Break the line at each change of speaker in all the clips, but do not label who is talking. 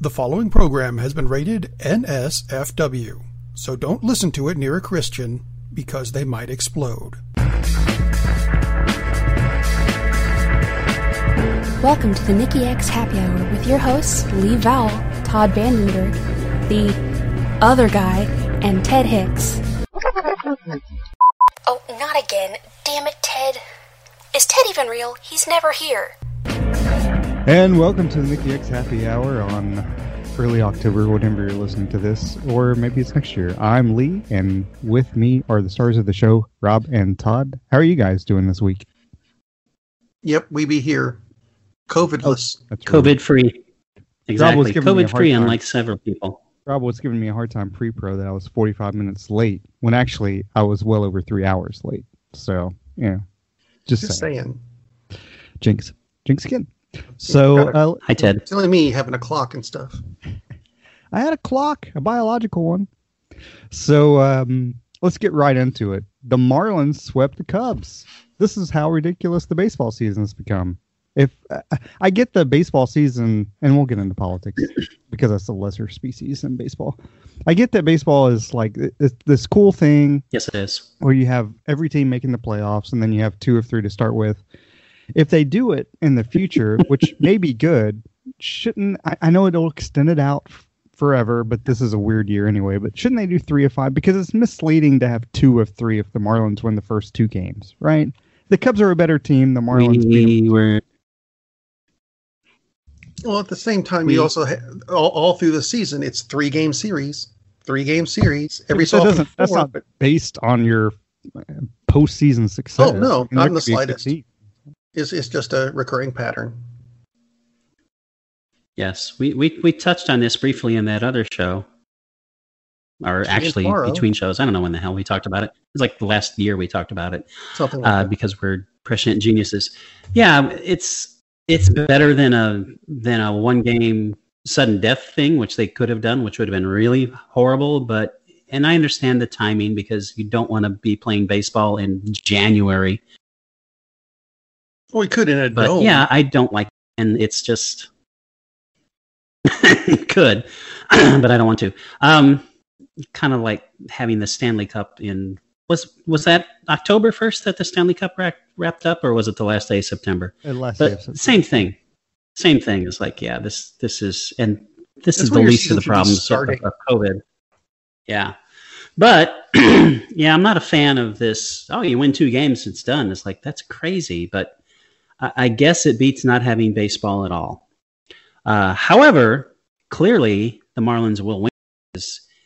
The following program has been rated NSFW, so don't listen to it near a Christian because they might explode.
Welcome to the Nikki X Happy Hour with your hosts Lee Vowell, Todd Vandenberg, the other guy, and Ted Hicks. Oh, not again. Damn it, Ted. Is Ted even real? He's never here.
And welcome to the Mickey X Happy Hour on early October, whenever you're listening to this, or maybe it's next year. I'm Lee, and with me are the stars of the show, Rob and Todd. How are you guys doing this week?
Yep, we be here. COVIDless.
Oh, that's.
COVID free. Exactly.
giving me a
COVID free,
hard time.
unlike several people.
Rob was giving me a hard time pre-pro that I was 45 minutes late, when actually I was well over three hours late. So, yeah, just,
Just
saying.
saying.
Jinx, jinx again. So,
Gotta-
uh,
Hi, Ted.
It's only me having a clock and stuff.
I had a clock, a biological one. So um, let's get right into it. The Marlins swept the Cubs. This is how ridiculous the baseball season has become. If uh, I get the baseball season, and we'll get into politics because that's a lesser species in baseball. I get that baseball is like it's this cool thing
Yes, it is.
where you have every team making the playoffs and then you have two or three to start with. If they do it in the future, which may be good, shouldn't I, I know it'll extend it out f- forever, but this is a weird year anyway. But shouldn't they do three of five? Because it's misleading to have two of three if the Marlins win the first two games, right? The Cubs are a better team. The Marlins beat 'em.
We were
Well, at the same time,
We-
you also ha- all, all through the season, it's three game series, three game series every
That
so often.
that's
four,
not
but
based on your uh, postseason success.
Oh, no, not in the
could be
slightest. It's, it's just a recurring pattern.
yes. We, we we touched on this briefly in that other show, or
Actually,
actually
tomorrow.
between shows. I don't know when the hell we talked about it. It's like the last year we talked about it
Something like
uh, because we're prescient geniuses. Yeah, it's it's better than a than a one game sudden death thing, which they could have done, which would have been really horrible. But and I understand the timing because you don't want to be playing baseball in January.
Well, we could in a
But
dome.
yeah, I don't like, and it's just could, but I don't want to. Um, kind of like having the Stanley Cup in was was that October first that the Stanley Cup wra- wrapped up, or was it the last day of September?
Uh, last day of September.
same thing, same thing. is like yeah, this this is and this
That's
is the least of the problems of, of COVID. Yeah, but yeah, I'm not a fan of this. Oh, you win two games, it's done. It's like that's crazy, but I, guess it beats not having baseball at all. Uh, however, clearly the Marlins will win.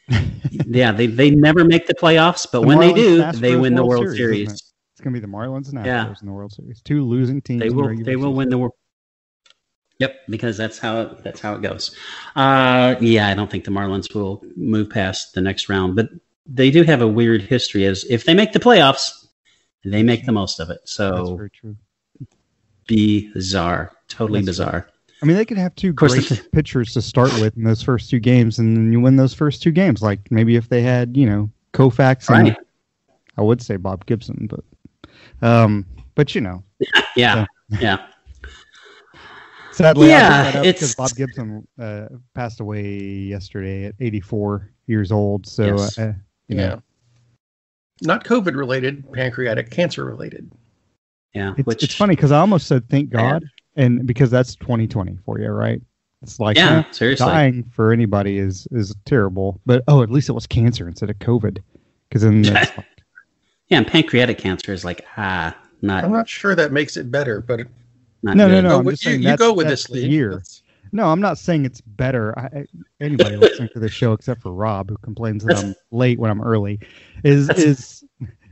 yeah, they, they never make the playoffs, but
The
when they do, they win the
World
World
Series, isn't It's gonna be the Marlins and Astros
Yeah.
in the World Series. Two losing teams.
They
the
will they will
season.
win the World. Yep, because that's how it, that's how it goes. Uh, yeah, I don't think the Marlins will move past the next round, but they do have a weird history. As if they make the playoffs, they make the most of it.
So that's
So
very true.
Bizarre, totally
That's
bizarre.
I mean, they could have two great
the-
pitchers to start with in those first two games, and then you win those first two games. Like maybe if they had, you know, Koufax and
Right?
I would say Bob Gibson, but um, but you know,
Yeah, yeah.
sadly,
Yeah,
I bring that up
it's-
because Bob Gibson uh, passed away yesterday at 84 years old. So
Yes.
uh, you
yeah.
know,
Not COVID related, pancreatic cancer related.
Yeah,
it's,
which
it's funny because I almost said thank
Bad.
God, and because that's 2020 for you, right? It's like
Yeah, seriously.
dying for anybody is is terrible, but oh, at least it was cancer instead of COVID, because then that's like,
Yeah, and pancreatic cancer is like ah, not
I'm not sure that makes it better, but it-
not
No, no,
good.
no.
go
I'm just
you,
saying
you
that's-
go with
that's
this
the year.
That's-
no, I'm not saying it's better. I, I- anybody listening to this show, except for Rob, who complains that I'm late when I'm early, is is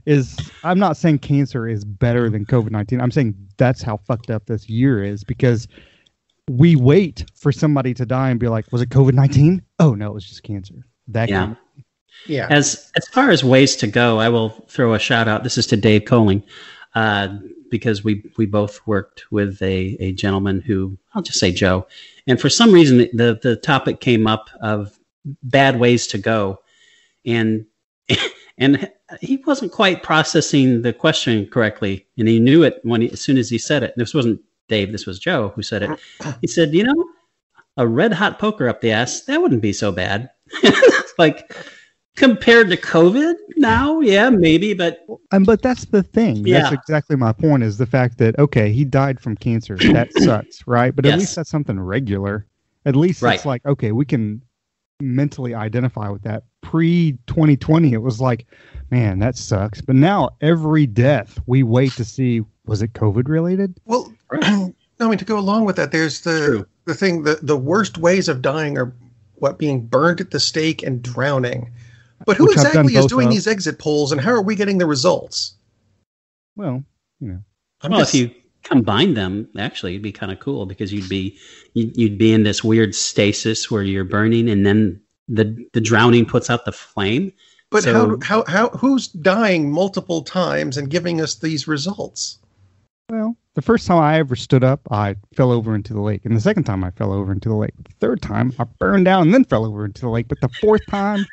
is I'm not saying cancer is better than COVID nineteen. I'm saying that's how fucked up this year is because we wait for somebody to die and be like, was it COVID nineteen? Oh no, it was just cancer. That
Yeah.
kind of-
Yeah.
As as far as ways to go, I will throw a shout out. This is to Dave Coling, uh, because we we both worked with a a gentleman who I'll just say Joe, and for some reason the the topic came up of bad ways to go, and and he wasn't quite processing the question correctly, and he knew it when he, as soon as he said it. This wasn't Dave. This was Joe who said it. He said, "You know, a red hot poker up the ass, that wouldn't be so bad. like compared to COVID now, yeah, maybe, but
Um, but that's the thing.
Yeah.
That's exactly my point. Is the fact that okay, he died from cancer. That sucks, right? But at
Yes.
least that's something regular. At least
Right.
it's like okay, we can mentally identify with that. Pre 2020, it was like, man, that sucks. But now every death, we wait to see was it COVID related?
Well, no, I mean to go along with that, there's the
True.
the thing the the worst ways of dying are what being burned at the stake and drowning. But who
Which
exactly is doing
of.
these exit polls, and how are we getting the results?
Well, you know,
I'm
well,
just-
if you combine them, actually, it'd be kind of cool because you'd be you'd, you'd be in this weird stasis where you're burning, and then the the drowning puts out the flame.
but
so-
how how how who's dying multiple times and giving us these results?
well, the first time I ever stood up, I fell over into the lake, and the second time I fell over into the lake. The third time, I burned down and then fell over into the lake. But the fourth time,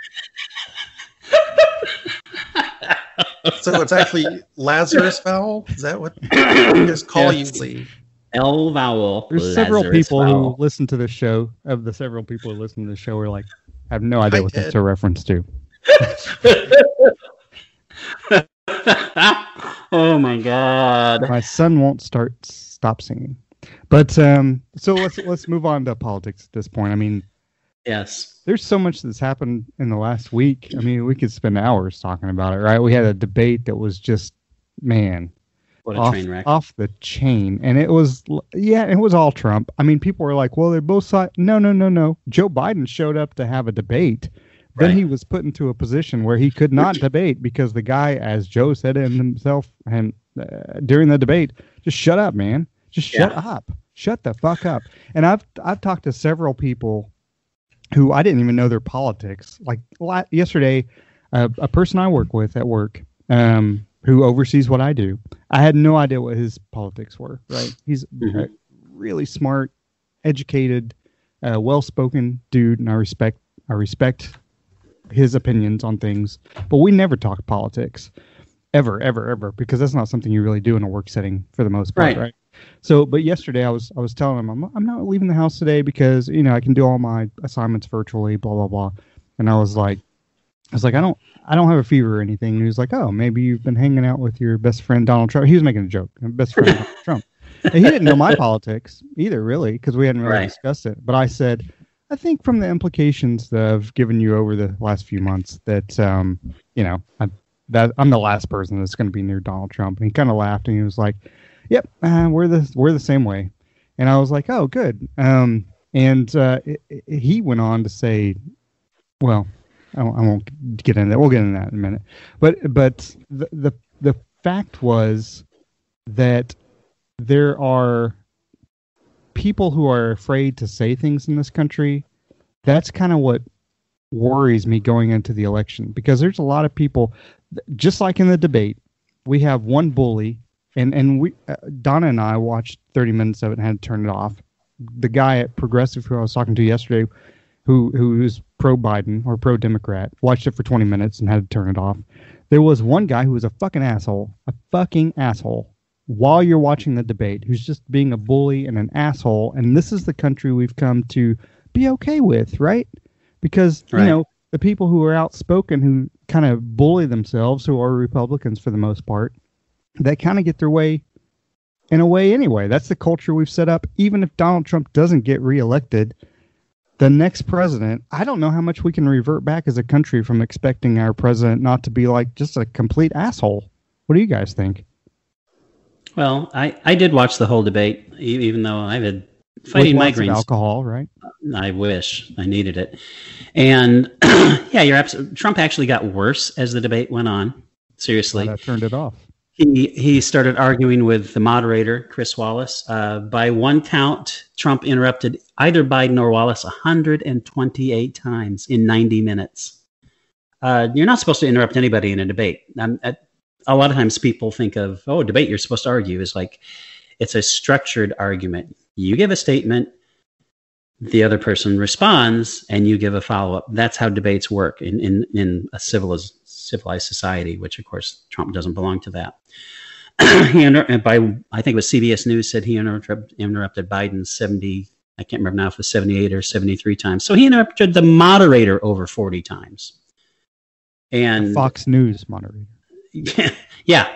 So it's actually Lazarus foul. Is that what they just call
Yes.
you, Lee?
L vowel.
There's several people
vowel.
who listen to this show. Of the several people who listen to the show, are like, I have no idea
I
what that's a reference to.
oh my god.
My son won't start stop singing. But um, so let's let's move on to politics at this point. I mean,
Yes.
there's so much that's happened in the last week. I mean, we could spend hours talking about it, right? We had a debate that was just man
What a
off,
train wreck.
off the chain, and it was yeah, it was all Trump. I mean, people were like, "Well, they're both sides." No, no, no, no. Joe Biden showed up to have a debate. Then
Right.
he was put into a position where he could not debate because the guy, as Joe said it himself, and uh, during the debate, just shut up, man. Just shut
Yeah.
up. Shut the fuck up. And I've I've talked to several people who I didn't even know their politics. Like yesterday, uh, a person I work with at work, um, who oversees what I do, I had no idea what his politics were. Right? He's a
Mhm.
really smart, educated, uh, well-spoken dude, and I respect I respect his opinions on things. But we never talk politics, ever, ever, ever, because that's not something you really do in a work setting for the most part,
Right.
right? So, but yesterday I was I was telling him I'm I'm not leaving the house today because you know I can do all my assignments virtually, blah blah blah, and I was like, I was like I don't I don't have a fever or anything. And he was like, oh maybe you've been hanging out with your best friend Donald Trump. He was making a joke, best friend Donald Trump. And he didn't know my politics either, really, because we hadn't really
Right.
discussed it. But I said, I think from the implications that I've given you over the last few months, that um, you know, I, that I'm the last person that's going to be near Donald Trump. And he kind of laughed and he was like, "Yep, uh, we're the we're the same way." And I was like, "Oh, good." Um, and uh, it, it- he went on to say, "Well, I won't, I won't get into that. We'll get into that in a minute." But but the the the fact was that there are people who are afraid to say things in this country. That's kind of what worries me going into the election because there's a lot of people, just like in the debate, we have one bully, and and we uh, Donna and I watched 30 minutes of it and had to turn it off. The guy at Progressive who I was talking to yesterday, who who was pro Biden or pro Democrat, watched it for 20 minutes and had to turn it off. There was one guy who was a fucking asshole, a fucking asshole, while you're watching the debate, who's just being a bully and an asshole. And this is the country we've come to be okay with, right? Because you know the people who are outspoken, who kind of bully themselves, who are Republicans for the most part, they kind of get their way in a way anyway. That's the culture we've set up. Even if Donald Trump doesn't get reelected, the next president, I don't know how much we can revert back as a country from expecting our president not to be like just a complete asshole. What do you guys think?
Well, I, I did watch the whole debate, even though I've had fighting migraines.
alcohol, right?
I wish I needed it. And yeah, you're absolutely. Trump actually got worse as the debate went on. Seriously,
I turned it off.
He he started arguing with the moderator, Chris Wallace. Uh, by one count, Trump interrupted either Biden or Wallace 128 times in 90 minutes. Uh, you're not supposed to interrupt anybody in a debate. Um, a lot of times, people think of oh, debate. You're supposed to argue is like it's a structured argument. You give a statement, the other person responds, and you give a follow up. That's how debates work in in, in a civilized civilized society. Which, of course, Trump doesn't belong to that. he inter- by I think it was CBS News said he interrupt, interrupted Biden 70 I can't remember now if it was 78 or 73 times. So he interrupted the moderator over 40 times. And
Fox News moderator.
yeah, yeah,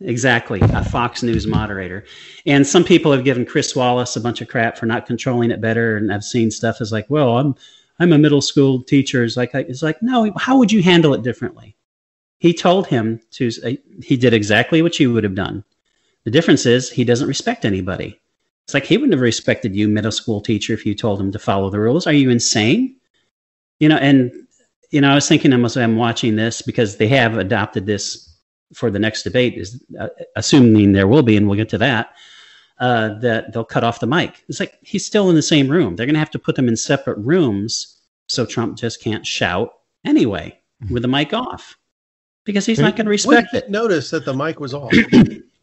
exactly. A Fox News moderator. And some people have given Chris Wallace a bunch of crap for not controlling it better. And I've seen stuff as like, well, I'm I'm a middle school teacher. It's like it's like, no, how would you handle it differently? He told him to he did exactly what you would have done. The difference is he doesn't respect anybody. It's like he wouldn't have respected you, middle school teacher, if you told him to follow the rules. Are you insane? You know, and you know, I was thinking as I'm watching this because they have adopted this for the next debate, is uh, assuming there will be, and we'll get to that. Uh, that they'll cut off the mic. It's like he's still in the same room. They're going to have to put them in separate rooms so Trump just can't shout anyway with the mic off because he's not going to respect it.
Notice that the mic was off.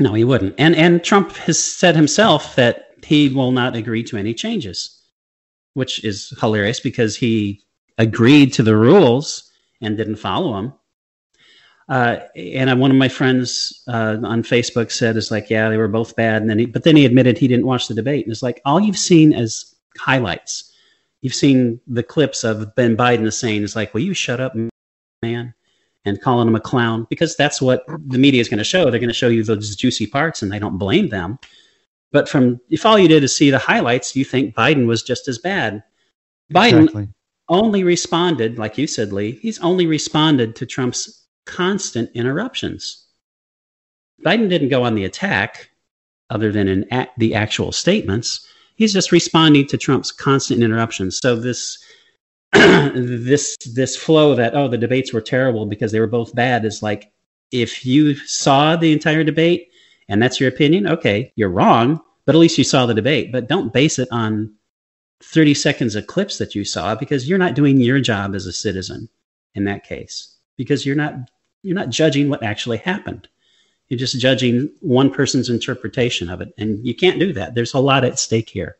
No, he wouldn't. And and Trump has said himself that he will not agree to any changes, which is hilarious because he agreed to the rules and didn't follow them. Uh, and one of my friends uh, on Facebook said, "Is like, yeah, they were both bad." And then, he, but then he admitted he didn't watch the debate. And it's like all you've seen is highlights. You've seen the clips of Ben Biden saying, "Is like, will you shut up, man?" and calling him a clown because that's what the media is going to show. They're going to show you those juicy parts, and I don't blame them. But from if all you did is see the highlights, you think Biden was just as bad. Biden exactly. only responded, like you said, Lee. He's only responded to Trump's constant interruptions. Biden didn't go on the attack, other than in the actual statements. He's just responding to Trump's constant interruptions. So this this this flow that oh the debates were terrible because they were both bad is like if you saw the entire debate and that's your opinion okay you're wrong but at least you saw the debate but don't base it on 30 seconds of clips that you saw because you're not doing your job as a citizen in that case because you're not you're not judging what actually happened you're just judging one person's interpretation of it and you can't do that there's a lot at stake here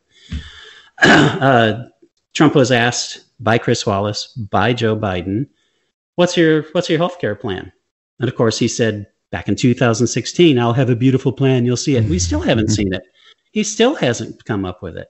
uh, trump was asked by Chris Wallace, by Joe Biden. What's your what's your healthcare plan? And of course, he said back in 2016, I'll have a beautiful plan. You'll see it. We still haven't seen it. He still hasn't come up with it.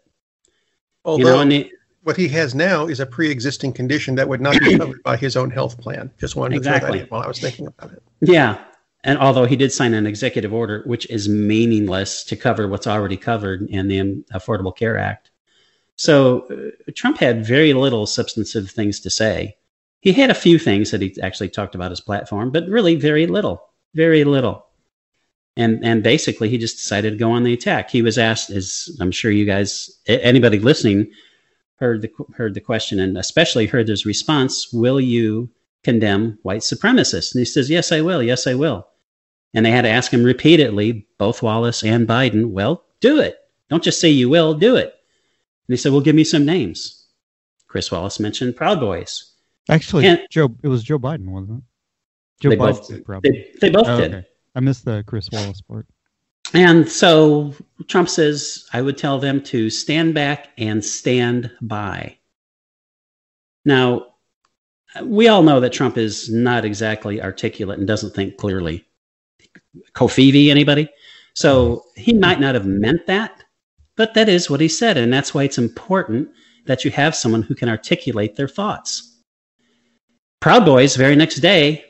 Although, you know, what he has now is a pre-existing condition that would not be covered by his own health plan. Just wanted exactly. to throw that in while I was thinking about it.
Yeah, and although he did sign an executive order, which is meaningless to cover what's already covered in the Affordable Care Act, so uh, Trump had very little substantive things to say. He had a few things that he actually talked about his platform, but really very little, very little. And and basically, he just decided to go on the attack. He was asked, as I'm sure you guys, anybody listening, heard the heard the question, and especially heard his response: Will you condemn white supremacists? And he says, Yes, I will. Yes, I will. And they had to ask him repeatedly, both Wallace and Biden, Well, do it. Don't just say you will, do it. And he said, Well, give me some names. Chris Wallace mentioned Proud Boys.
Actually, and Joe, it was Joe Biden, wasn't it? Joe
they Biden both, did, They, they both oh, did. Okay.
I missed the Chris Wallace part.
And so Trump says, I would tell them to stand back and stand by. Now, we all know that Trump is not exactly articulate and doesn't think clearly. Covfefe, anybody? So he might not have meant that, but that is what he said, and that's why it's important that you have someone who can articulate their thoughts. Proud Boys, very next day,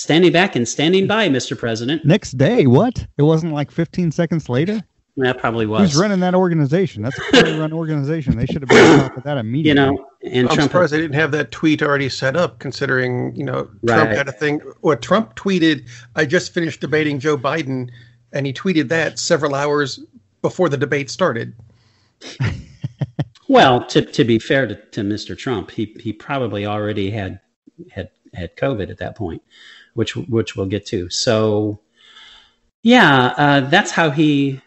standing back and standing by, Mr. President.
Next day, what? It wasn't like 15 seconds later?
That probably was.
Who's running that organization? That's a poorly run organization. They should have been on top of that immediately.
You know, and
I'm
Trump
surprised they didn't have that tweet already set up, considering you know Trump right. had a thing. What Trump tweeted, I just finished debating Joe Biden, and he tweeted that several hours before the debate started.
well, to, to be fair to, to Mr. Trump, he, he probably already had had had COVID at that point, which which we'll get to. So, yeah, uh, that's how he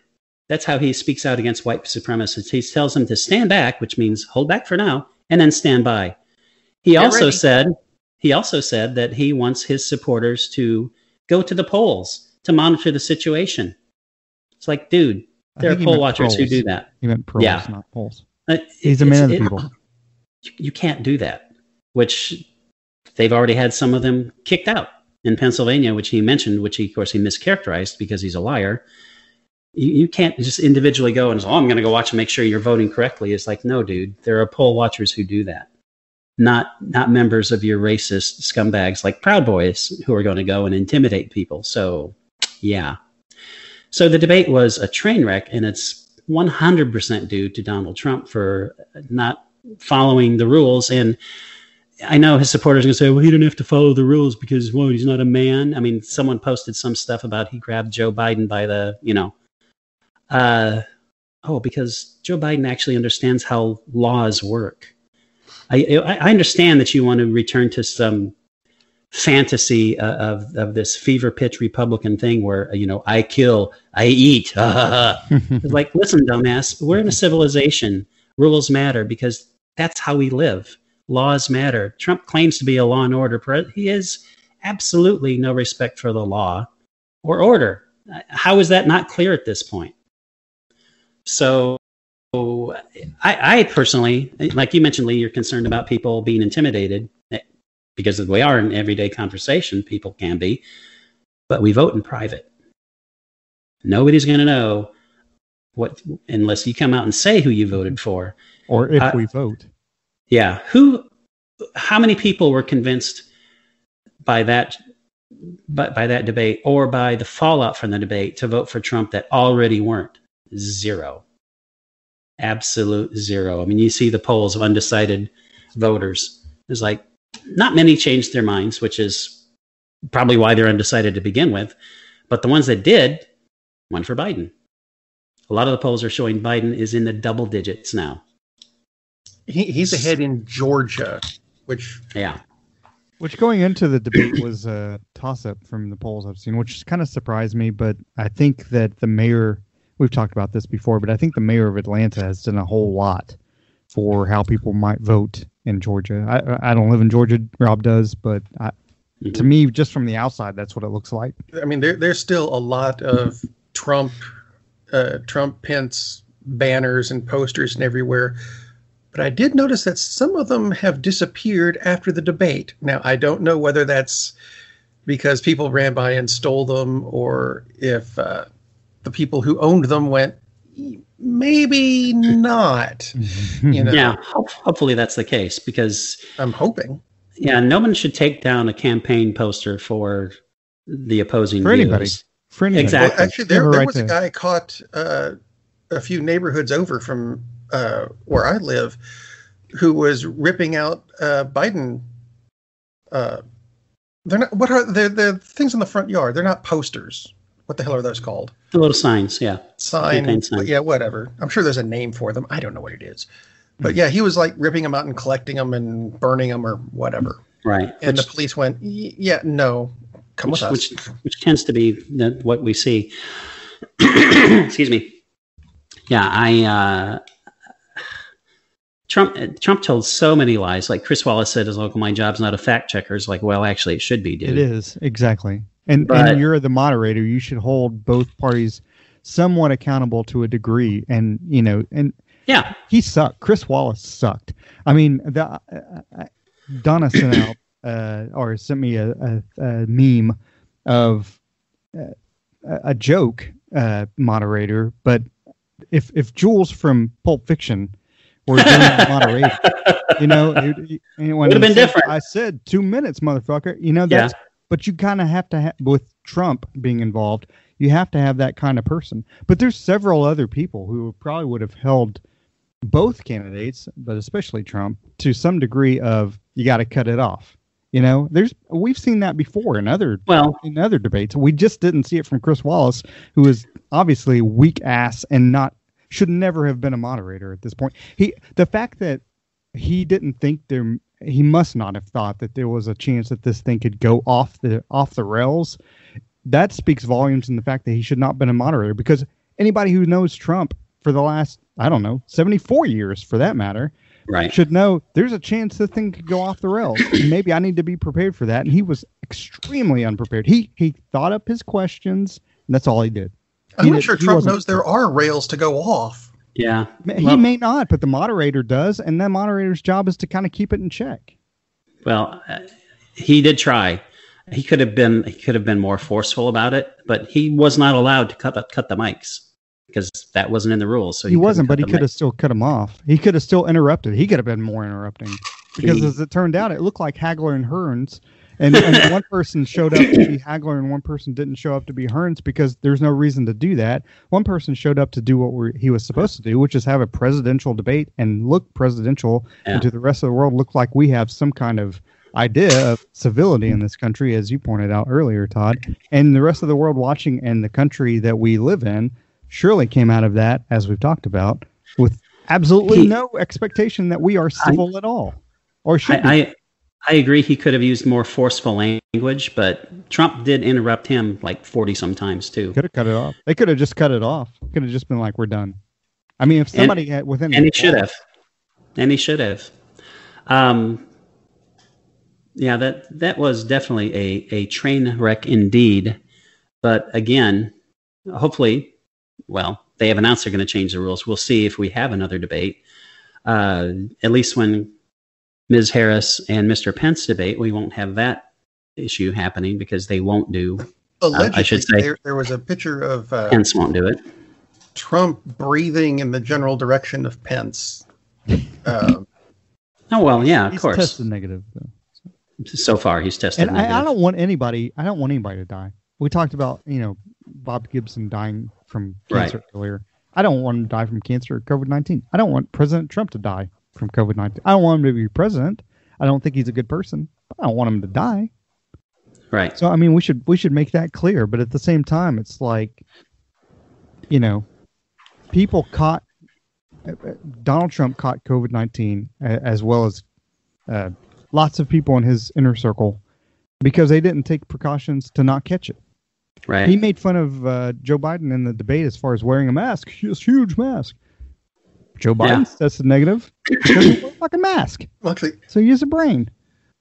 that's how he speaks out against white supremacists. He tells them to stand back, which means hold back for now, and then stand by. He Get also ready. said he also said that he wants his supporters to go to the polls to monitor the situation. It's like, dude, there are poll watchers who do that.
He meant pros, yeah. not polls. Uh, He's a man of the it, people.
You can't do that, which they've already had some of them kicked out in Pennsylvania, which he mentioned, which he, of course, he mischaracterized because he's a liar. You, you can't just individually go and say, "Oh, I'm going to go watch and make sure you're voting correctly." It's like, no, dude. There are poll watchers who do that, not not members of your racist scumbags like Proud Boys who are going to go and intimidate people. So, yeah. So the debate was a train wreck, and it's 100% due to Donald Trump for not following the rules and I know his supporters are going to say, well, he didn't have to follow the rules because, well, he's not a man. I mean, someone posted some stuff about he grabbed Joe Biden by the, you know, uh, oh, because Joe Biden actually understands how laws work. I, I understand that you want to return to some fantasy uh, of, of this fever pitch Republican thing where, you know, I kill, I eat. like, listen, dumbass, we're in a civilization. Rules matter because that's how we live laws matter. Trump claims to be a law and order president. He has absolutely no respect for the law or order. How is that not clear at this point? So, I, I personally, like you mentioned, Lee, you're concerned about people being intimidated because we are in everyday conversation. People can be, but we vote in private. Nobody's going to know what unless you come out and say who you voted for,
or if uh, we vote.
Yeah. Who, how many people were convinced by that, by, by that debate or by the fallout from the debate to vote for Trump that already weren't? Zero. Absolute zero. I mean, you see the polls of undecided voters. There's like, not many changed their minds, which is probably why they're undecided to begin with. But the ones that did went for Biden. A lot of the polls are showing Biden is in the double digits now.
He, he's ahead in Georgia, which
yeah,
which going into the debate was a toss up from the polls I've seen, which kind of surprised me. But I think that the mayor, we've talked about this before, but I think the mayor of Atlanta has done a whole lot for how people might vote in Georgia. I, I don't live in Georgia, Rob does, but I, mm-hmm. to me, just from the outside, that's what it looks like.
I mean, there, there's still a lot of Trump, uh, Trump Pence banners and posters and everywhere but I did notice that some of them have disappeared after the debate. Now, I don't know whether that's because people ran by and stole them or if uh, the people who owned them went, maybe not.
You know? Yeah, hopefully that's the case because
I'm hoping.
Yeah, no one should take down a campaign poster for the opposing
for views. anybody.
For anybody. Exactly.
Well, actually, there, there right was there. a guy caught uh, a few neighborhoods over from uh, where I live who was ripping out uh, Biden. Uh, they're not. What are the the things in the front yard? They're not posters. What the hell are those called?
The little signs, yeah.
Sign, sign. yeah, whatever. I'm sure there's a name for them. I don't know what it is, but yeah, he was like ripping them out and collecting them and burning them or whatever.
Right.
And which, the police went, yeah, no, come
which,
with us.
Which, which tends to be what we see. Excuse me. Yeah, I uh, Trump Trump told so many lies. Like Chris Wallace said, "His local my job's not a fact checker." It's like, well, actually, it should be, dude.
It is exactly. And but, and you're the moderator. You should hold both parties somewhat accountable to a degree. And you know, and
yeah,
he sucked. Chris Wallace sucked. I mean, the, uh, uh Donna sent out uh, or sent me a, a, a meme of uh, a joke uh, moderator, but if if Jules from Pulp Fiction or doing moderation. You know, it,
it, would have been different.
I said two minutes, motherfucker. You know that's. Yeah. But you kind of have to have with Trump being involved. You have to have that kind of person. But there's several other people who probably would have held both candidates, but especially Trump, to some degree of you got to cut it off. You know, there's we've seen that before in other well in other debates. We just didn't see it from Chris Wallace, who is obviously weak ass and not should never have been a moderator at this point. He the fact that he didn't think there he must not have thought that there was a chance that this thing could go off the off the rails. That speaks volumes in the fact that he should not have been a moderator because anybody who knows Trump for the last I don't know 74 years for that matter
right.
should know there's a chance this thing could go off the rails. maybe I need to be prepared for that. And he was extremely unprepared. He he thought up his questions. And that's all he did.
I'm not sure Trump knows there are rails to go off.
Yeah.
He well, may not, but the moderator does, and that moderator's job is to kind of keep it in check.
Well, uh, he did try. He could have been he could have been more forceful about it, but he was not allowed to cut cut the mics. because that wasn't in the rules. So
he, wasn't, but he could
them
have still cut him off. He could have still interrupted. He could have been more interrupting because,
He-
as it turned out, it looked like Hagler and Hearns, and, and one person showed up to be Hagler and one person didn't show up to be Hearns because there's no reason to do that. One person showed up to do what we're, he was supposed to do, which is have a presidential debate and look presidential,
Yeah.
and to the rest of the world look like we have some kind of idea of civility in this country, as you pointed out earlier, Todd. And the rest of the world watching and the country that we live in surely came out of that, as we've talked about, with absolutely
He-
no expectation that we are civil at all, or should.
I, I agree. He could have used more forceful language, but Trump did interrupt him like forty sometimes too.
Could have cut it off. They could have just cut it off. Could have just been like, "We're done." I mean, if
And-
somebody had within,
and he should have and he should have um yeah that that was definitely a a train wreck indeed but again hopefully well they have announced they're going to change the rules we'll see if we have another debate uh at least when ms harris and mr pence debate we won't have that issue happening because they won't do
Allegedly,
should say-
there, there was a picture of uh,
pence won't do it
Trump breathing in the general direction of Pence. Uh,
oh well yeah of
he's
course
tested negative. Though.
so far he's tested
And I, I don't want anybody. I don't want anybody to die. We talked about you know Bob Gibson dying from cancer earlier. I don't want him to die from cancer or COVID nineteen. I don't want President Trump to die from COVID nineteen. I don't want him to be president. I don't think he's a good person. I don't want him to die.
right
So I mean, we should we should make that clear. But at the same time, it's like, you know, people caught Donald Trump caught COVID nineteen as well as uh, lots of people in his inner circle because they didn't take precautions to not catch it.
right
He made fun of uh, Joe Biden in the debate as far as wearing a mask, this huge mask. Joe
Yeah.
Biden tested negative because a fucking mask.
well, actually,
So use a brain.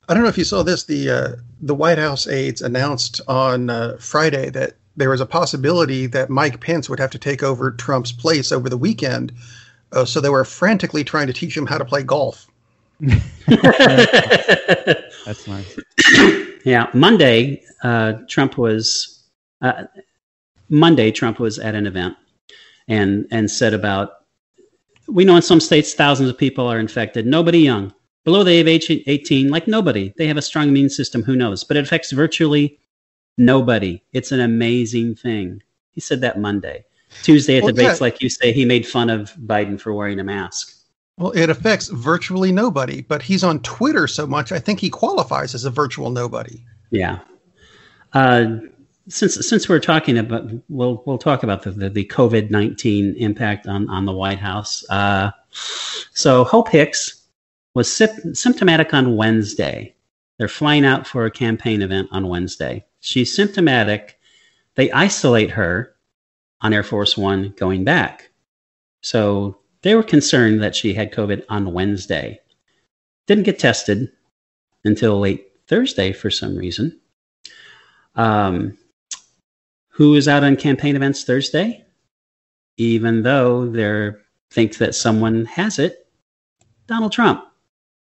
I don't know if you saw this. The uh, the White House aides announced on uh, Friday that there was a possibility that Mike Pence would have to take over Trump's place over the weekend. Uh, so they were frantically trying to teach him how to play golf.
That's nice.
Yeah, Monday, uh, Trump was uh, Monday. Trump was at an event and and said about we know in some states thousands of people are infected. Nobody young, below the age of eighteen, like nobody. They have a strong immune system. Who knows? But it affects virtually nobody. It's an amazing thing. He said that Monday. Tuesday at
Well,
debates,
yeah.
like you say, he made fun of Biden for wearing a mask.
Well, it affects virtually nobody, but he's on Twitter so much, I think he qualifies as a virtual nobody.
Yeah. Uh, since since we're talking about, we'll we'll talk about the the, the COVID nineteen impact on on the White House. Uh, so Hope Hicks was sym- symptomatic on Wednesday. They're flying out for a campaign event on Wednesday. She's symptomatic. They isolate her on Air Force One going back. So they were concerned that she had COVID on Wednesday. Didn't get tested until late Thursday for some reason. Um, who is out on campaign events Thursday? Even though they think that someone has it, Donald Trump.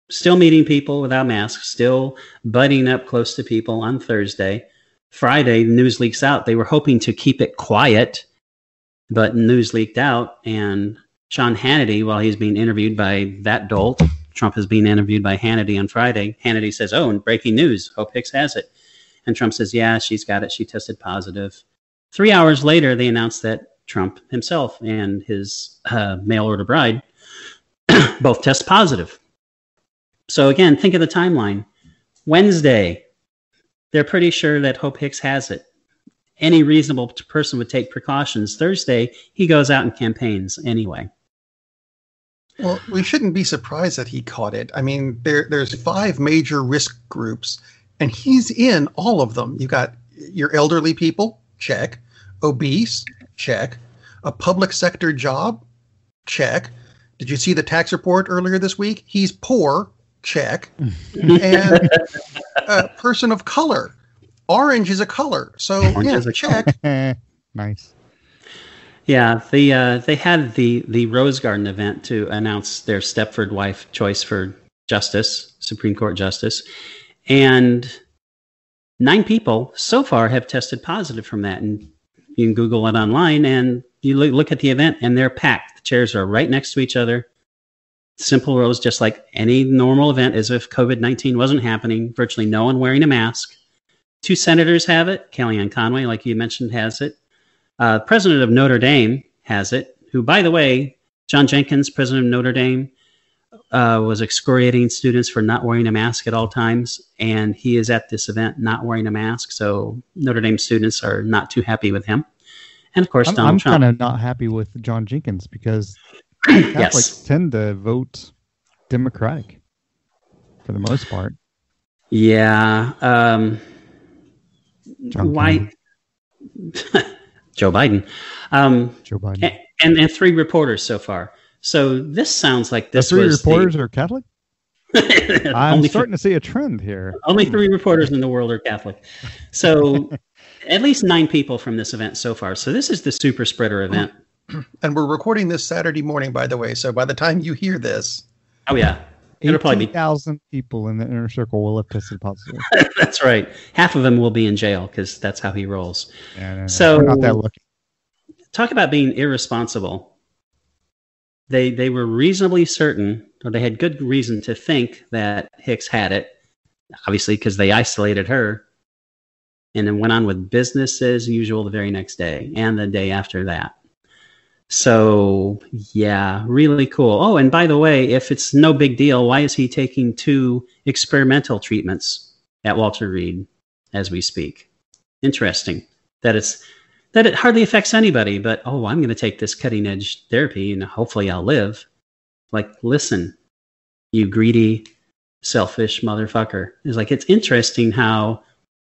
Still meeting people without masks, still butting up close to people on Thursday. Friday, news leaks out. They were hoping to keep it quiet, but news leaked out, and Sean Hannity, while he's being interviewed by that dolt, Trump is being interviewed by Hannity on Friday. Hannity says, "Oh, and breaking news: Hope Hicks has it." And Trump says, Yeah, she's got it. She tested positive. Three hours later, they announced that Trump himself and his uh, mail order bride both test positive. So, again, think of the timeline. Wednesday, they're pretty sure that Hope Hicks has it. Any reasonable person would take precautions. Thursday, he goes out and campaigns anyway.
Well, we shouldn't be surprised that he caught it. I mean, there there's five major risk groups, and he's in all of them. You've got your elderly people, check. Obese, check. A public sector job, check. Did you see the tax report earlier this week? He's poor, check. and a person of color, orange is a color. So
Orange
yeah,
is a
check.
nice.
Yeah, the uh, they had the the Rose Garden event to announce their Stepford wife choice for justice, Supreme Court justice, and nine people so far have tested positive from that. And you can Google it online, and you look, at the event and they're packed. The chairs are right next to each other. Simple rows, just like any normal event, as if COVID 19 wasn't happening. Virtually no one wearing a mask. Two senators have it. Kellyanne Conway, like you mentioned, has it. Uh, president of Notre Dame has it, who, by the way, John Jenkins, president of Notre Dame, uh, was excoriating students for not wearing a mask at all times, and he is at this event not wearing a mask. So Notre Dame students are not too happy with him. And of course,
I'm,
Donald
I'm
Trump.
kind of not happy with John Jenkins because Catholics
yes.
tend to vote Democratic for the most part.
Yeah. Um, why? Joe Biden. Um,
Joe Biden.
a- and, and three reporters so far. So this sounds like
The
this
three
was
reporters are Catholic. I'm
only
starting to see a trend here.
Only three reporters in the world are Catholic. So at least nine people from this event so far. So this is the super spreader event.
And we're recording this Saturday morning, by the way. So by the time you hear this,
Oh yeah. It'll probably be
18,000 people in the inner circle will have tested positive.
that's right. Half of them will be in jail because that's how he rolls.
Yeah, no, no,
So-
we're not that lucky.
Talk about being irresponsible. They they were reasonably certain, or they had good reason to think that Hicks had it, obviously because they isolated her, and then went on with business as usual the very next day and the day after that. So yeah, really cool. Oh, and by the way, if it's no big deal, why is he taking two experimental treatments at Walter Reed as we speak? Interesting that it's that it hardly affects anybody, but oh, I'm going to take this cutting edge therapy and hopefully I'll live. Like, listen, you greedy, selfish motherfucker. It's like, it's interesting how,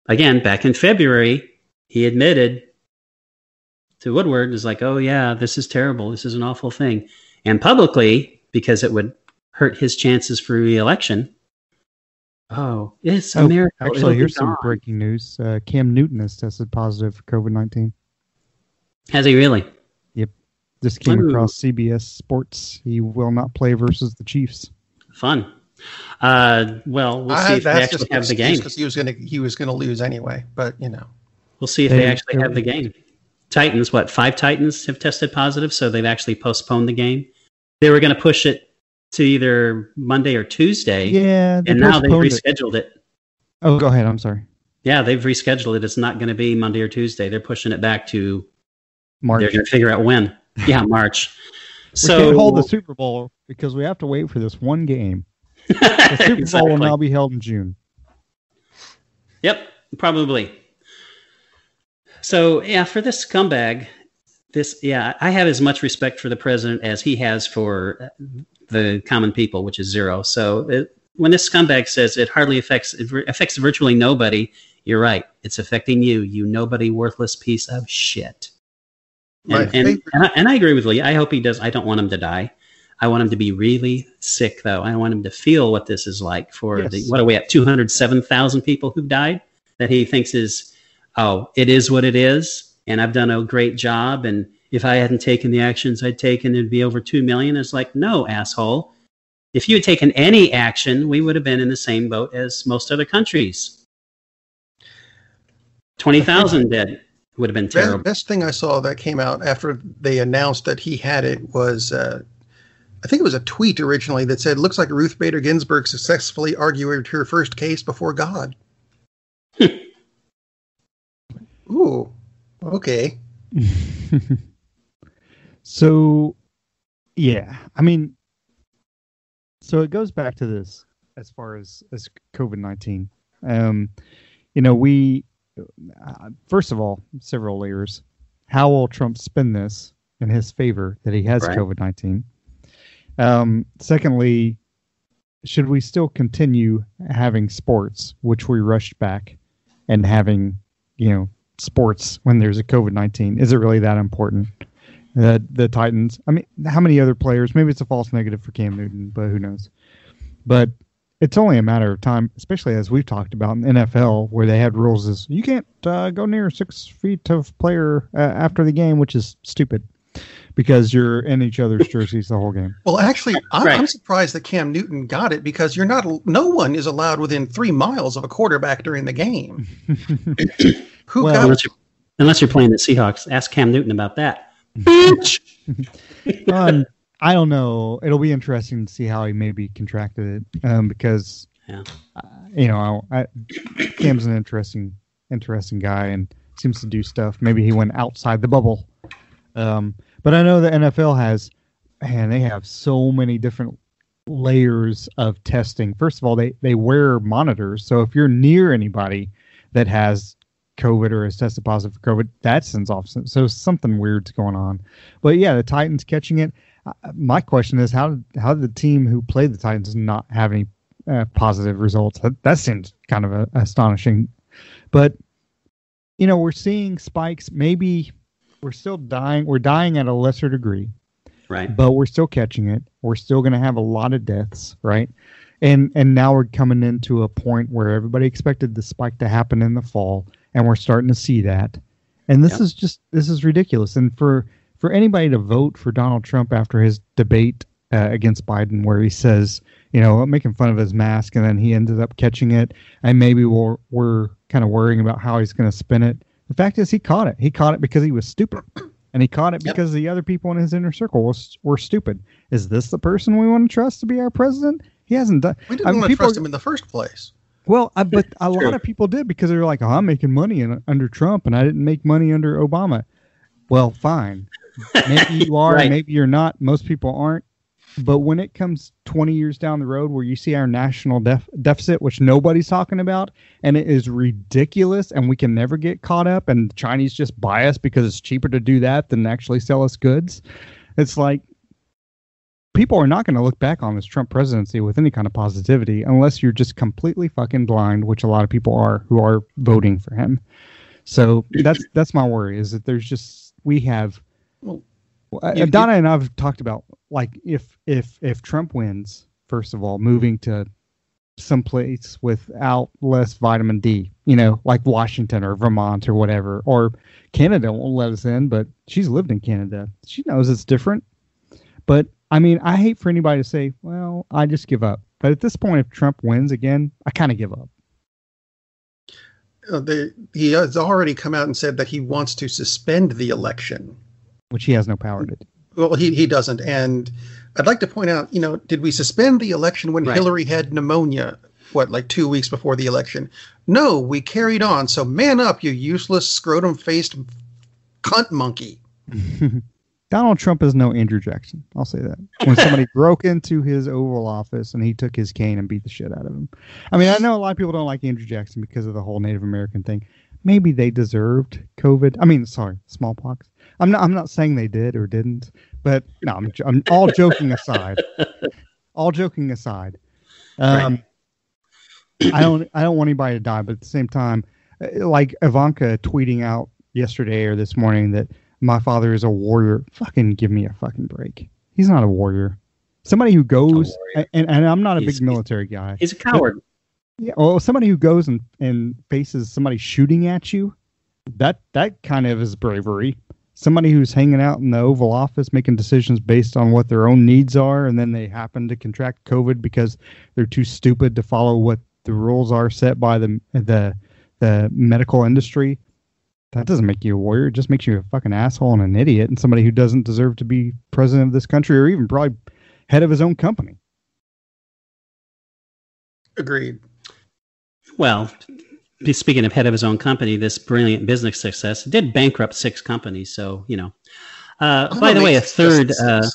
again, back in February, he admitted to Woodward, is like, oh, yeah, this is terrible. This is an awful thing. And publicly, because it would hurt his chances for reelection. Oh, it's
Oh.
It'll
Actually, here's some breaking news. Uh, Cam Newton has tested positive for COVID 19.
Has he really? Yep.
This came
Ooh.
across CBS Sports. He will not play versus the Chiefs.
Fun. Uh, well, we'll see
I,
if they
that's
actually
just
have the game.
because he was gonna he was gonna lose anyway. But you know,
We'll see if
They-
they actually have the game. Titans, what, five Titans have tested positive, so they've actually postponed the game. They were going to push it to either Monday or Tuesday,
Yeah,
and now they've
postponed it.
rescheduled it.
Oh, go ahead. I'm sorry.
Yeah, they've rescheduled it. It's not going to be Monday or Tuesday. They're pushing it back to.
March.
They're going to figure out when. Yeah, March.
we
So
can't hold the Super Bowl because we have to wait for this one game. The Super Bowl will now be held in June.
Yep, probably. So yeah, for this scumbag, this yeah, I have as much respect for the president as he has for the common people, which is zero. So it, when this scumbag says it hardly affects it affects virtually nobody, you're right. It's affecting you, you nobody, worthless piece of shit. And and, and, I, and I agree with Lee. I hope he does. I don't want him to die. I want him to be really sick, though. I want him to feel what this is like for the what are we at? Two hundred seven thousand people who've died that he thinks is oh, it is what it is, and I've done a great job. And if I hadn't taken the actions I'd taken, it'd be over two million. It's like no, asshole. If you had taken any action, we would have been in the same boat as most other countries. Twenty thousand dead would have been
best,
terrible.
best thing I saw that came out after they announced that he had it was. Uh, I think it was a tweet originally that said, "Looks like Ruth Bader Ginsburg successfully argued her first case before God." Ooh, okay.
so, yeah, I mean, so it goes back to this as far as as COVID nineteen. Um, you know, we first of all, several layers. How will Trump spin this in his favor that he has
Right.
COVID nineteen? Um, secondly, should we still continue having sports, which we rushed back, and having you know sports when there's a COVID nineteen? Is it really that important? The the Titans. I mean, how many other players? Maybe it's a false negative for Cam Newton, but who knows? But it's only a matter of time, especially as we've talked about in NFL, where they had rules is you can't uh, go near six feet of player uh, after the game, which is stupid because you're in each other's jerseys the whole game.
Well, actually, I'm,
Right.
I'm surprised that Cam Newton got it because you're not. No one is allowed within three miles of a quarterback during the game. Who
Well-
got?
unless, you're, unless you're playing the Seahawks. Ask Cam Newton about that. Bitch.
um, I don't know. It'll be interesting to see how he maybe contracted it, um, because
Yeah.
uh, you know, I, Cam's an interesting, interesting guy and seems to do stuff. Maybe he went outside the bubble. Um, but I know the NFL has, and they have so many different layers of testing. First of all, they they wear monitors, so if you're near anybody that has COVID or has tested positive for COVID, that sends off. So something weird's going on. But yeah, the Titans catching it. My question is, how did how did the team who played the Titans not have any uh, positive results? That, that seems kind of uh astonishing. But you know, we're seeing spikes. Maybe we're still dying. We're dying at a lesser degree
Right.
but we're still catching it. We're still going to have a lot of deaths, right? And and now we're coming into a point where everybody expected the spike to happen in the fall, and we're starting to see that. And this
Yep.
is just this is ridiculous. And for for anybody to vote for Donald Trump after his debate uh, against Biden, where he says, you know, making fun of his mask, and then he ended up catching it, and maybe we're we're kind of worrying about how he's going to spin it. The fact is, he caught it. He caught it because he was stupid, and he caught it
Yep.
because the other people in his inner circle was, were stupid. Is this the person we want to trust to be our president? He hasn't done.
We didn't
I mean,
want to trust him in the first place.
Well, I, but a lot of people did because they were like, "Oh, I'm making money in, under Trump, and I didn't make money under Obama." Well, fine. Maybe you are,
Right.
maybe you're not. Most people aren't. But when it comes 20 years down the road, where you see our national def- deficit, which nobody's talking about, and it is ridiculous, and we can never get caught up, and the Chinese just buy us because it's cheaper to do that than actually sell us goods, it's like people are not going to look back on this Trump presidency with any kind of positivity unless you're just completely fucking blind, which a lot of people are who are voting for him. So that's that's my worry is that there's just we have
Well, you-
Donna and I've talked about like if if if Trump wins, first of all, moving to someplace without less vitamin D, you know, like Washington or Vermont or whatever, or Canada won't let us in, but she's lived in Canada. She knows it's different. But I mean, I hate for anybody to say, well, I just give up. But at this point, if Trump wins again, I kind of give up.
Uh, they, he has already come out and said that he wants to suspend the election.
Which he has no power to do.
Well, he, he doesn't. And I'd like to point out, you know, did we suspend the election when
Right.
Hillary had pneumonia? What, like two weeks before the election? No, we carried on. So man up, you useless scrotum faced cunt monkey.
Donald Trump is no Andrew Jackson. I'll say that. When somebody broke into his Oval Office and he took his cane and beat the shit out of him. I mean, I know a lot of people don't like Andrew Jackson because of the whole Native American thing. Maybe they deserved COVID. I mean, sorry, smallpox. I'm not. I'm not saying they did or didn't, but no. I'm. I'm all joking aside. All joking aside. Um, I don't. I don't want anybody to die, but at the same time, uh, like Ivanka tweeting out yesterday or this morning that my father is a warrior. Fucking give me a fucking break. He's not a warrior. Somebody who goes and, and I'm not a
He's-
big military guy.
He's a coward.
Yeah, well, somebody who goes and, and faces somebody shooting at you, that that kind of is bravery. Somebody who's hanging out in the Oval Office making decisions based on what their own needs are, and then they happen to contract COVID because they're too stupid to follow what the rules are set by the the the medical industry. That doesn't make you a warrior. It just makes you a fucking asshole and an idiot, and somebody who doesn't deserve to be president of this country or even probably head of his own company.
Agreed.
Well, speaking of head of his own company, this brilliant business success did bankrupt six companies. So you know. Uh,
Oh,
by the way, a third.
six.
Uh,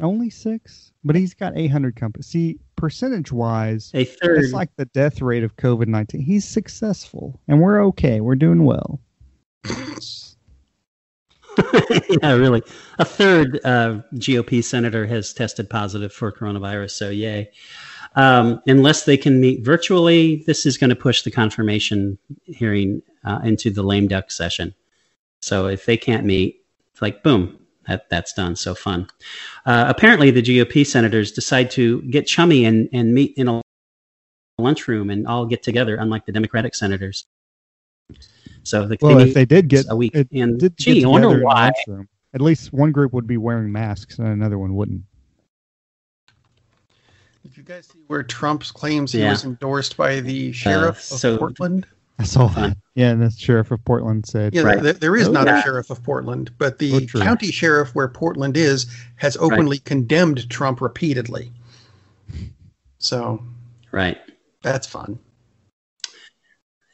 Only six, but he's got 800 companies. See, percentage wise,
a third.
it's like the death rate of COVID 19. He's successful, and we're okay. We're doing well.
yeah, really. A third uh, GOP senator has tested positive for coronavirus. So, yay. Um, unless they can meet virtually, this is going to push the confirmation hearing uh, into the lame duck session. So, if they can't meet, it's like, boom, that, that's done. So fun. Uh, apparently, the GOP senators decide to get chummy and, and meet in a lunchroom and all get together, unlike the Democratic senators. So, the
Well, if they did get
a week. and
did
gee,
get
I wonder
together in the
why.
At least one group would be wearing masks, and another one wouldn't.
Did you guys see where Trump claims he
Yeah.
was endorsed by the uh, sheriff
so-
of Portland?
I saw that. Yeah, and the sheriff of Portland said,
Yeah,
Right.
there, there is
Oh,
not
yeah.
a sheriff of Portland, but the
Oh,
county sheriff where Portland is has openly condemned Trump repeatedly. So
Right.
that's fun.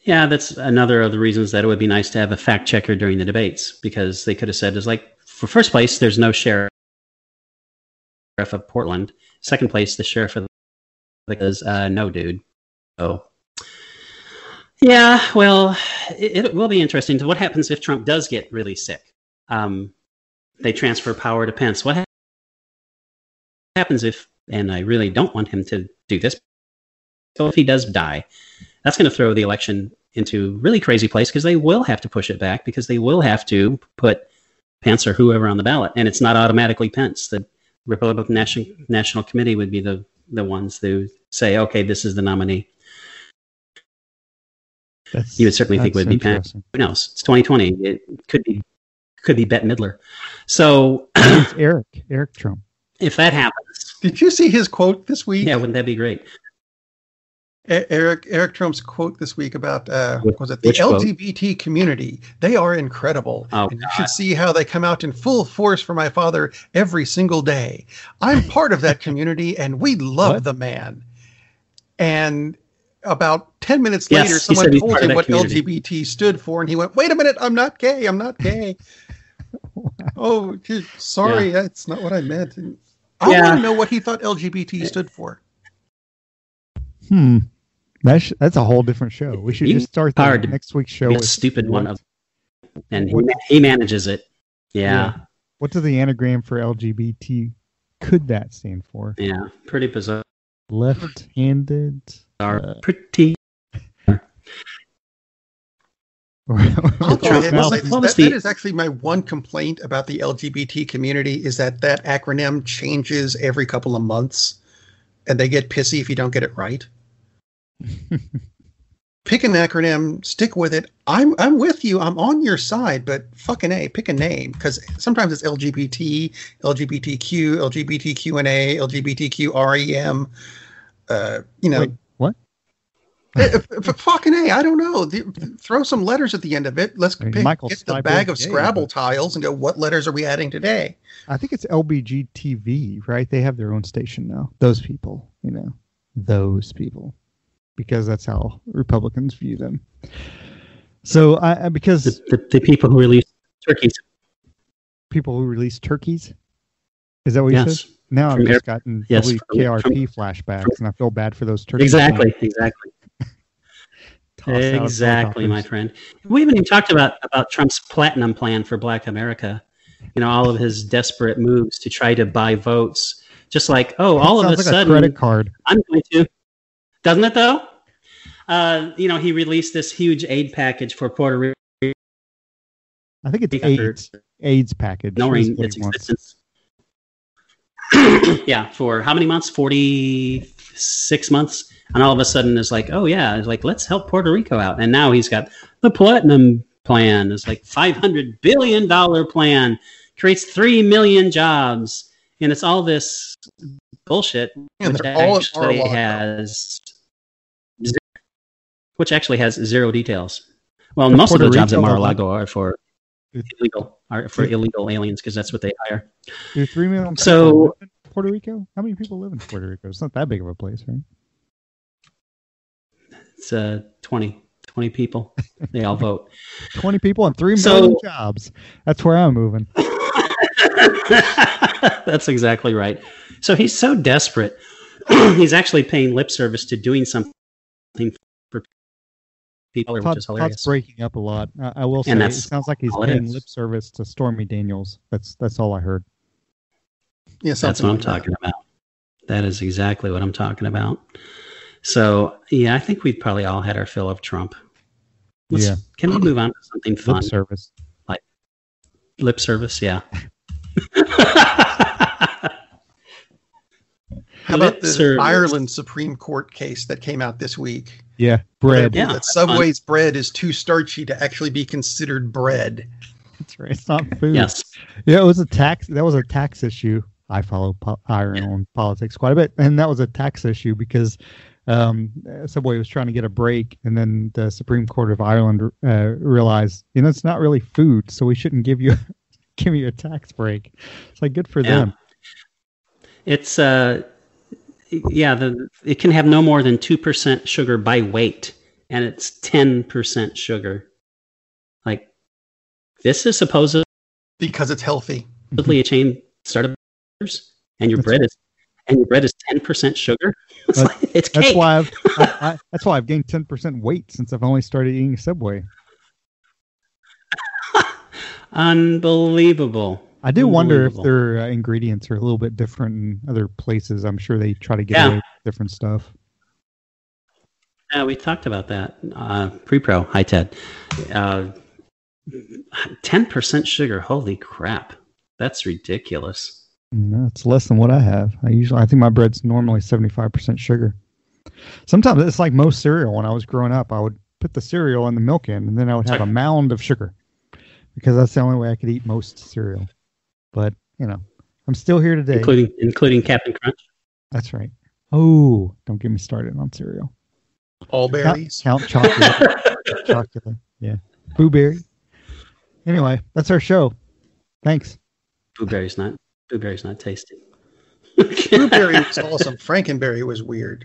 Yeah, that's another of the reasons that it would be nice to have a fact checker during the debates because they could have said, "Is like for first place, there's no sheriff of Portland. Second place, the sheriff of because uh, no, dude. Oh, yeah. Well, it, it will be interesting. to What happens if Trump does get really sick? Um, they transfer power to Pence. What ha- happens if? And I really don't want him to do this. So if he does die, that's going to throw the election into really crazy place because they will have to push it back because they will have to put Pence or whoever on the ballot, and it's not automatically Pence. The Republican National National Committee would be the the ones who say, okay, this is the nominee.
That's,
You would certainly think
that's
would be Pence. Who knows? It's 2020. It could be could be Bette Midler. So
It's Eric, Eric Trump.
if that happens,
Did you see his quote this week?
yeah, wouldn't that be great?
Eric Eric Trump's quote this week about uh, was it the
which quote?
LGBT community? They are incredible,
Oh,
and you should see how they come out in full force for my father every single day. I'm part of that community, and we love
What?
the man. And about ten minutes
Yes,
later, someone told him what
community.
LGBT stood for, and he went, "Wait a minute, I'm not gay. I'm not gay." oh, sorry, that's not what I meant. And I
Yeah.
want to know what he thought LGBT stood for.
Hmm. That's that's a whole different show. We should
He-
just start the next week's show
Be a
with
stupid one of, and he, he manages it. Yeah,
What does the anagram for LGBT could that stand for?
yeah, pretty bizarre.
Left-handed. Uh,
pretty.
I'll go ahead and
Well,
say that,
was
that
the-
is actually my one complaint about the LGBT community is that that acronym changes every couple of months, and they get pissy if you don't get it right. Pick an acronym, stick with it. I'm I'm with you. I'm on your side, but fucking a, pick a name because sometimes it's LGBT, LGBTQ, LGBTQNA, LGBTQREM. Uh, you know,
Wait, what?
Eh, f- fucking a, I don't know. The- throw some letters at the end of it. Let's
I mean,
pick,
Michael
get the bag of
gay,
Scrabble
but-
tiles and go. What letters are we adding today?
I think it's LBGTV, right? They have their own station now. Those people, you know, those people, because that's how Republicans view them. So, I because
The, the, the people who release turkeys.
people who release turkeys, is that what you
Yes,
said? Now I've
From
just gotten
yes, from-
WKRP flashbacks, and I feel bad for those turkeys.
exactly, exactly,
Tossed out of
exactly, my friend. We haven't even talked about about Trump's platinum plan for Black America. You know, all of his desperate moves to try to buy votes. Just like, oh, all of a
like
sudden,
a credit card.
I'm going to. Doesn't it though? Uh, you know, he released this huge aid package for Puerto Rico.
I think it's
After-
AIDS AIDS package. is
ignoring
what
its existence. yeah, for how many months? Forty-six months, and all of a sudden it's like, oh yeah, it's like let's help Puerto Rico out, and now he's got the platinum plan. It's like five hundred billion dollar plan, creates three million jobs, and it's all this bullshit,
And
which
all
actually has, ze- which actually has zero details. Well,
For
most of the
Puerto
jobs at Mar-a-Lago are for illegal, are for illegal aliens because that's what they hire.
Do three million
So-
in Puerto Rico? How many people live in Puerto Rico? It's not that big of a place, right?
It's uh, 20, 20 people. They all vote.
Twenty people and
3
million So- jobs. That's where I'm moving.
That's exactly right. So he's so desperate. he's actually paying lip service to doing something for people, which
Todd,
is
Todd's breaking up a lot. I, I will say it sounds like he's paying lip service to Stormy Daniels. That's that's all I heard.
Yeah,
That's what I'm
like
talking about. That is exactly what I'm talking about. So yeah, I think we've probably all had our fill of Trump. Let's,
Yeah.
Can we move on to something fun?
Lip service.
Lip service, yeah.
How about
Lip
the
service.
Ireland Supreme Court case that came out this week?
Yeah, bread.
Yeah,
that
that's fun.
Subway's bread is too starchy to actually be considered bread.
That's right. It's not food.
Yes.
Yeah, it was a tax. That was a tax issue. I follow po- Ireland politics quite a bit, and that was a tax issue because um, Subway was trying to get a break, and then the Supreme Court of Ireland uh, realized, you know, it's not really food, so we shouldn't give you give you a tax break. It's like good for
Yeah.
them.
It's uh, yeah, the it can have no more than two percent sugar by weight, and it's ten percent sugar. Like this is supposedly
because it's healthy.
a chain startup, and your
That's
bread is and your bread is ten percent sugar. It's
That's-
like it's
That's why I've I, I, that's why I've gained ten percent weight since I've only started eating Subway.
Unbelievable.
I do wonder if their uh, ingredients are a little bit different in other places. I'm sure they try to get
Yeah.
away with different stuff.
Yeah, we talked about that. Uh, pre-pro, hi Ted. Uh, Ten percent sugar. Holy crap! That's ridiculous.
No, it's less than what I have. I usually I think my bread's normally 75% sugar. Sometimes it's like most cereal when I was growing up, I would put the cereal and the milk in and then I would have a mound of sugar because that's the only way I could eat most cereal. But, you know, I'm still here today.
including including Captain Crunch.
That's right. Oh, don't get me started on cereal.
All
Count,
berries.
Count Chocula. chocolate. Yeah. Blueberry. Anyway, that's our show. Thanks.
Blueberry's not. Blueberry's not tasty.
Blueberry was awesome. Frankenberry was weird.